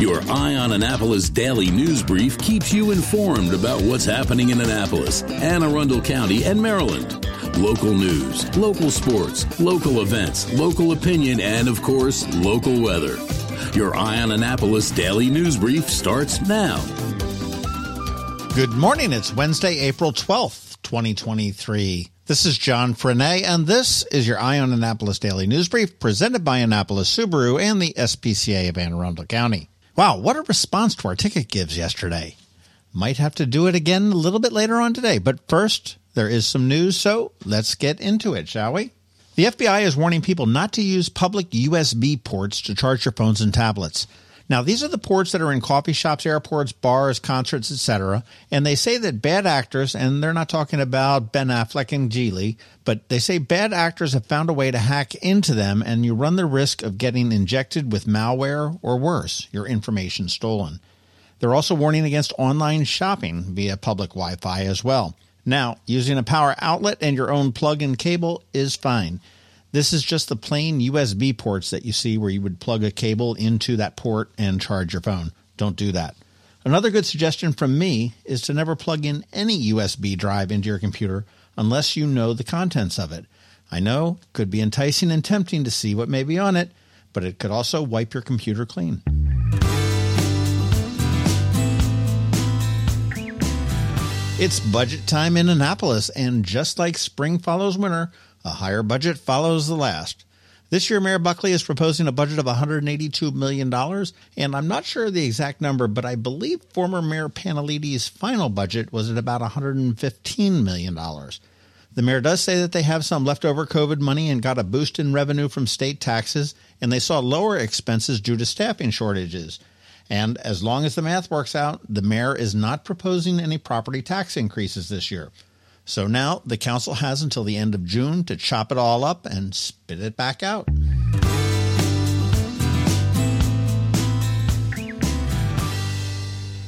Your Eye on Annapolis daily news brief keeps you informed about what's happening in Annapolis, Anne Arundel County, and Maryland. Local news, local sports, local events, local opinion, and of course, local weather. Your Eye on Annapolis daily news brief starts now. Good morning. It's Wednesday, April 12th, 2023. This is John Frenaye, and this is your Eye on Annapolis Daily News Brief presented by Annapolis Subaru and the SPCA of Anne Arundel County. Wow, what a response to our ticket gives yesterday. Might have to do it again a little bit later on today, but first, there is some news, so let's get into it, shall we? The FBI is warning people not to use public USB ports to charge your phones and tablets. Now, these are the ports that are in coffee shops, airports, bars, concerts, etc. And they say that bad actors, and they're not talking about Ben Affleck and Geely, but they say bad actors have found a way to hack into them, and you run the risk of getting injected with malware or worse, your information stolen. They're also warning against online shopping via public Wi Fi as well. Now, using a power outlet and your own plug in cable is fine. This is just the plain USB ports that you see where you would plug a cable into that port and charge your phone. Don't do that. Another good suggestion from me is to never plug in any USB drive into your computer unless you know the contents of it. I know it could be enticing and tempting to see what may be on it, but it could also wipe your computer clean. It's budget time in Annapolis, and just like spring follows winter, a higher budget follows the last. This year, Mayor Buckley is proposing a budget of $182 million, and I'm not sure the exact number, but I believe former Mayor Pantelides' final budget was at about $115 million. The mayor does say that they have some leftover COVID money and got a boost in revenue from state taxes, and they saw lower expenses due to staffing shortages. And as long as the math works out, the mayor is not proposing any property tax increases this year. So now the council has until the end of June to chop it all up and spit it back out.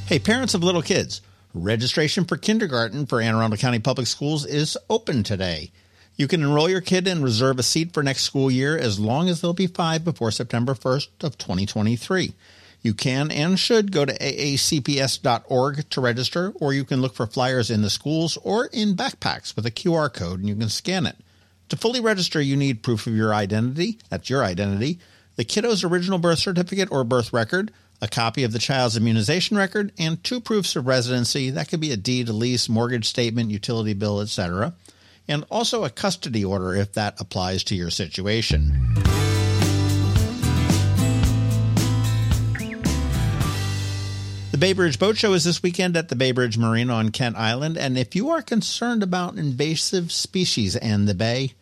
Hey, parents of little kids, registration for kindergarten for Anne Arundel County Public Schools is open today. You can enroll your kid and reserve a seat for next school year as long as they'll be five before September 1st of 2023. You can and should go to aacps.org to register, or you can look for flyers in the schools or in backpacks with a QR code and you can scan it. To fully register, you need proof of your identity. That's your identity. The kiddo's original birth certificate or birth record, a copy of the child's immunization record, and two proofs of residency. That could be a deed, a lease, mortgage statement, utility bill, etc. And also a custody order if that applies to your situation. Bay Bridge Boat Show is this weekend at the Bay Bridge Marina on Kent Island. And if you are concerned about invasive species and the bay,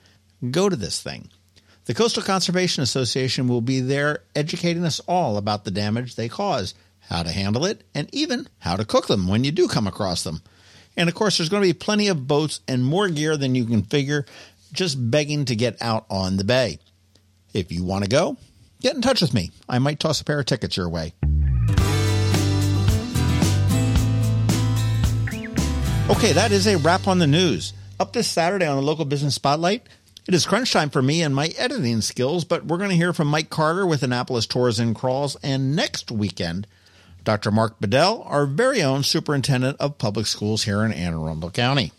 go to this thing. The Coastal Conservation Association will be there educating us all about the damage they cause, how to handle it, and even how to cook them when you do come across them. And of course, there's going to be plenty of boats and more gear than you can figure just begging to get out on the bay. If you want to go, get in touch with me. I might toss a pair of tickets your way. Okay, that is a wrap on the news. Up this Saturday on the local business spotlight, it is crunch time for me and my editing skills, but we're going to hear from Mike Carter with Annapolis Tours and Crawls, and next weekend, Dr. Mark Bedell, our very own superintendent of public schools here in Anne Arundel County.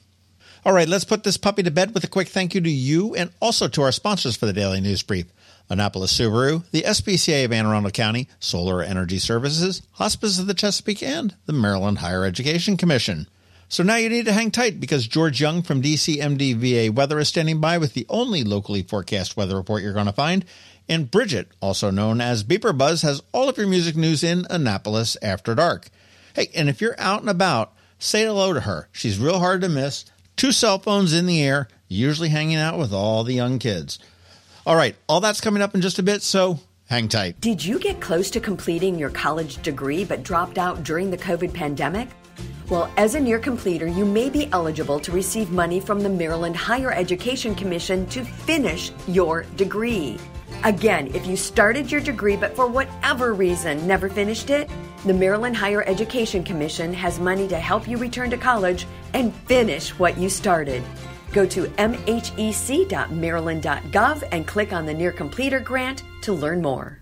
All right, let's put this puppy to bed with a quick thank you to you and also to our sponsors for the Daily News Brief. Annapolis Subaru, the SPCA of Anne Arundel County, Solar Energy Services, Hospice of the Chesapeake, and the Maryland Higher Education Commission. So now you need to hang tight because George Young from DCMDVA Weather is standing by with the only locally forecast weather report you're going to find. And Bridget, also known as BeeprBuzz, has all of your music news in Annapolis after dark. Hey, and if you're out and about, say hello to her. She's real hard to miss. Two cell phones in the air, usually hanging out with all the young kids. All right, all that's coming up in just a bit, so hang tight. Did you get close to completing your college degree but dropped out during the COVID pandemic? Well, as a near completer, you may be eligible to receive money from the Maryland Higher Education Commission to finish your degree. Again, if you started your degree but for whatever reason never finished it, the Maryland Higher Education Commission has money to help you return to college and finish what you started. Go to mhec.maryland.gov and click on the Near Completer grant to learn more.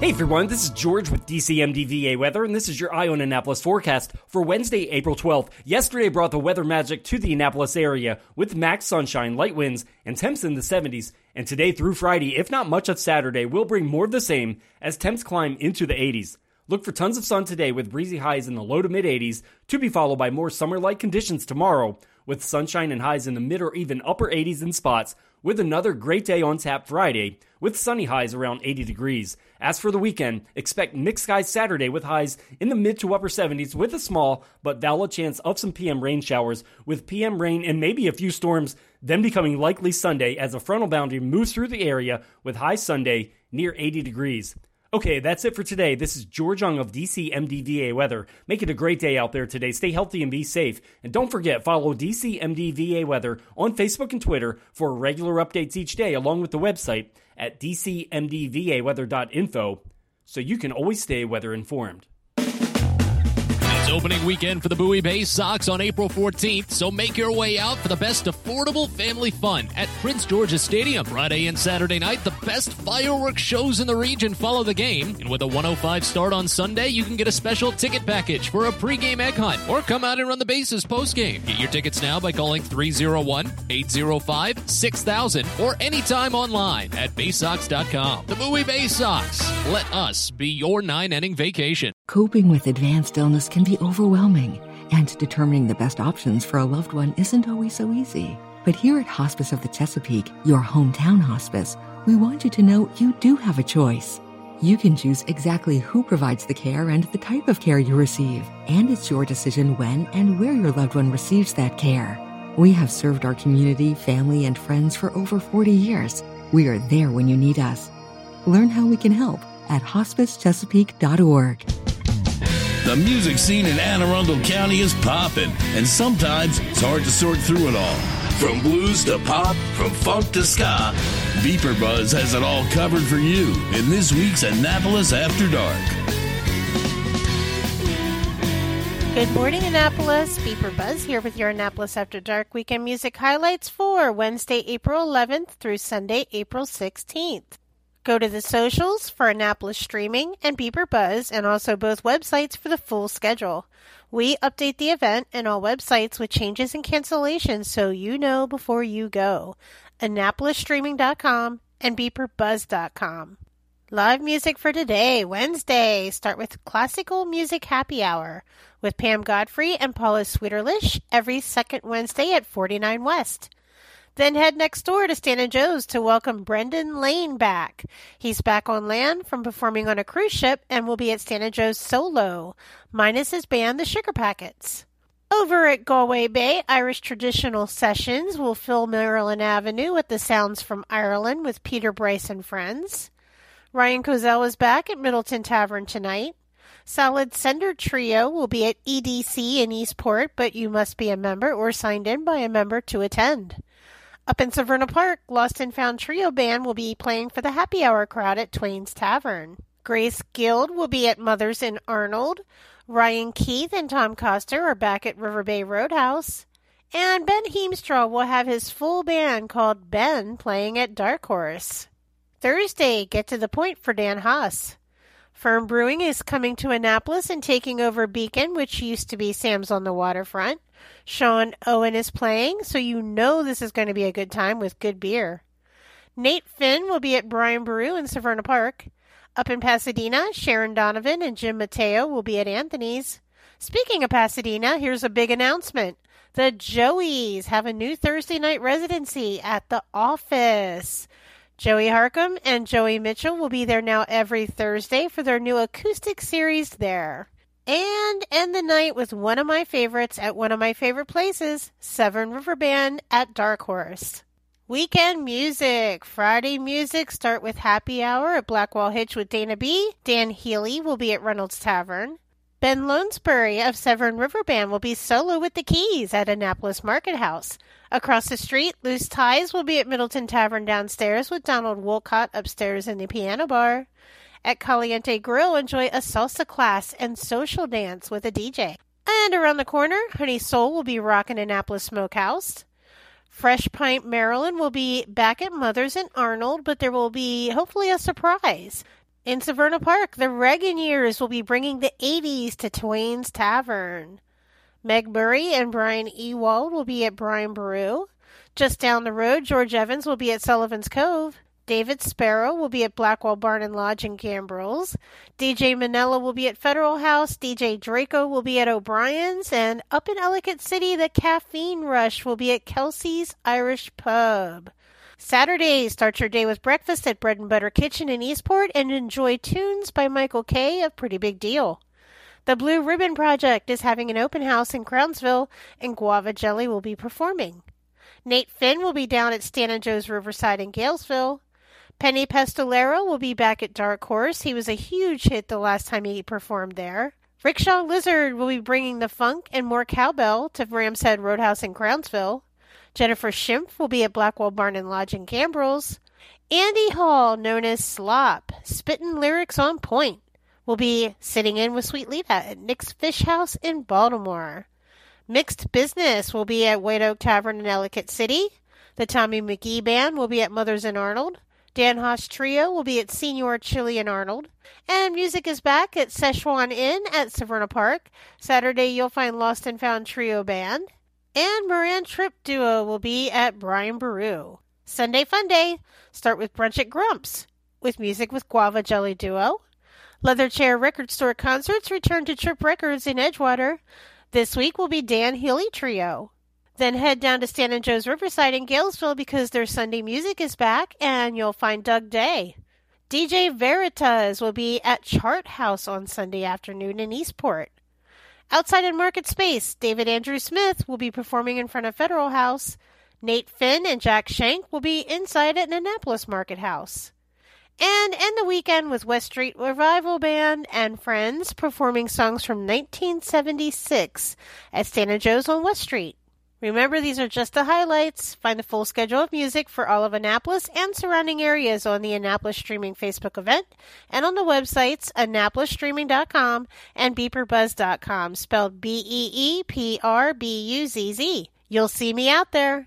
Hey everyone, this is George with DCMDVA Weather, and this is your Eye on Annapolis forecast for Wednesday, April 12th. Yesterday brought the weather magic to the Annapolis area with max sunshine, light winds, and temps in the 70s. And today through Friday, if not much of Saturday, will bring more of the same as temps climb into the 80s. Look for tons of sun today with breezy highs in the low to mid 80s, to be followed by more summer like conditions tomorrow, with sunshine and highs in the mid or even upper 80s in spots, with another great day on tap Friday, with sunny highs around 80 degrees. As for the weekend, expect mixed skies Saturday with highs in the mid to upper 70s with a small but valid chance of some PM rain showers, with PM rain and maybe a few storms then becoming likely Sunday as a frontal boundary moves through the area with high Sunday near 80 degrees. Okay, that's it for today. This is George Young of DCMDVA Weather. Make it a great day out there today. Stay healthy and be safe. And don't forget, follow DCMDVA Weather on Facebook and Twitter for regular updates each day, along with the website at dcmdvaweather.info so you can always stay weather informed. It's opening weekend for the Bowie Bay Sox on April 14th, so make your way out for the best affordable family fun at Prince George's Stadium. Friday and Saturday night, the best fireworks shows in the region follow the game. And with a 105 start on Sunday, you can get a special ticket package for a pregame egg hunt or come out and run the bases postgame. Get your tickets now by calling 301 805 6000 or anytime online at baysox.com. The Bowie Bay Sox. Let us be your nine inning vacation. Coping with advanced illness can be overwhelming, and determining the best options for a loved one isn't always so easy. But here at Hospice of the Chesapeake, your hometown hospice, we want you to know you do have a choice. You can choose exactly who provides the care and the type of care you receive, and it's your decision when and where your loved one receives that care. We have served our community, family, and friends for over 40 years. We are there when you need us. Learn how we can help at hospicechesapeake.org. The music scene in Anne Arundel County is popping, and sometimes it's hard to sort through it all. From blues to pop, from funk to ska, BeeprBuzz has it all covered for you in this week's Annapolis After Dark. Good morning, Annapolis. BeeprBuzz here with your Annapolis After Dark weekend music highlights for Wednesday, April 11th through Sunday, April 16th. Go to the socials for Annapolis Streaming and BeeprBuzz, and also both websites for the full schedule. We update the event and all websites with changes and cancellations so you know before you go. AnnapolisStreaming.com and BeeprBuzz.com. Live music for today, Wednesday. Start with Classical Music Happy Hour with Pam Godfrey and Paula Sweeterlish every second Wednesday at 49 West. Then head next door to Stan and Joe's to welcome Brendan Lane back. He's back on land from performing on a cruise ship and will be at Stan and Joe's solo, minus his band, the Sugar Packets. Over at Galway Bay, Irish Traditional Sessions will fill Maryland Avenue with the sounds from Ireland with Peter Bryce and friends. Ryan Cozell is back at Middleton Tavern tonight. Solid Sender Trio will be at EDC in Eastport, but you must be a member or signed in by a member to attend. Up in Severna Park, Lost and Found Trio Band will be playing for the happy hour crowd at Twain's Tavern. Grace Guild will be at Mother's in Arnold. Ryan Keith and Tom Coster are back at River Bay Roadhouse. And Ben Heemstraw will have his full band called Ben playing at Dark Horse. Thursday, get to the point for Dan Haas. Firm Brewing is coming to Annapolis and taking over Beacon, which used to be Sam's on the Waterfront. Sean Owen is playing, so you know this is going to be a good time with good beer. Nate Finn will be at Brian Boru in Severna Park. Up in Pasadena, Sharon Donovan and Jim Mateo will be at Anthony's. Speaking of Pasadena, here's a big announcement. The Joeys have a new Thursday night residency at the office. Joey Harcum and Joey Mitchell will be there now every Thursday for their new acoustic series there. And end the night with one of my favorites at one of my favorite places, Severn River Band at Dark Horse. Weekend music. Friday music start with Happy Hour at Blackwall Hitch with Dana B. Dan Healy will be at Reynolds Tavern. Ben Lonesbury of Severn River Band will be solo with the keys at Annapolis Market House. Across the street, Loose Ties will be at Middleton Tavern downstairs with Donald Wolcott upstairs in the piano bar. At Caliente Grill, enjoy a salsa class and social dance with a DJ. And around the corner, Honey Soul will be rocking Annapolis Smokehouse. Fresh Pint Maryland will be back at Mother's in Arnold, but there will be hopefully a surprise. In Severna Park, the Reagan years will be bringing the 80s to Twain's Tavern. Meg Murray and Brian Ewald will be at Brian Boru. Just down the road, George Evans will be at Sullivan's Cove. David Sparrow will be at Blackwall Barn and Lodge in Gambrills. DJ Manella will be at Federal House. DJ Draco will be at O'Brien's. And up in Ellicott City, the Caffeine Rush will be at Kelsey's Irish Pub. Saturday, start your day with breakfast at Bread and Butter Kitchen in Eastport and enjoy tunes by Michael Kay of Pretty Big Deal. The Blue Ribbon Project is having an open house in Crownsville, and Guava Jelly will be performing. Nate Finn will be down at Stan and Joe's Riverside in Galesville. Penny Pestolero will be back at Dark Horse. He was a huge hit the last time he performed there. Rickshaw Lizard will be bringing the funk and more cowbell to Ram's Head Roadhouse in Crownsville. Jennifer Schimpf will be at Blackwall Barn and Lodge in Gambrills. Andy Hall, known as Slop, spitting lyrics on point, will be sitting in with Sweet Lita at Nick's Fish House in Baltimore. Mixed Business will be at White Oak Tavern in Ellicott City. The Tommy McGee Band will be at Mother's in Arnold. Dan Haas Trio will be at Senior Chili in Arnold. And music is back at Szechuan Inn at Severna Park. Saturday, you'll find Lost and Found Trio Band. And Moran Trip Duo will be at Brian Boru. Sunday Fun Day. Start with brunch at Grumps with music with Guava Jelly Duo. Leather Chair Record Store concerts return to Trip Records in Edgewater. This week will be Dan Healy Trio. Then head down to Stan and Joe's Riverside in Galesville because their Sunday music is back and you'll find Doug Day. DJ Veritas will be at Chart House on Sunday afternoon in Eastport. Outside in Market Space, David Andrew Smith will be performing in front of Federal House. Nate Finn and Jack Shank will be inside at Annapolis Market House. And end the weekend with West Street Revival Band and Friends performing songs from 1976 at Stan and Joe's on West Street. Remember, these are just the highlights. Find the full schedule of music for all of Annapolis and surrounding areas on the Annapolis Streaming Facebook event and on the websites AnnapolisStreaming.com and BeeprBuzz.com, spelled B E E P R B U Z Z. You'll see me out there.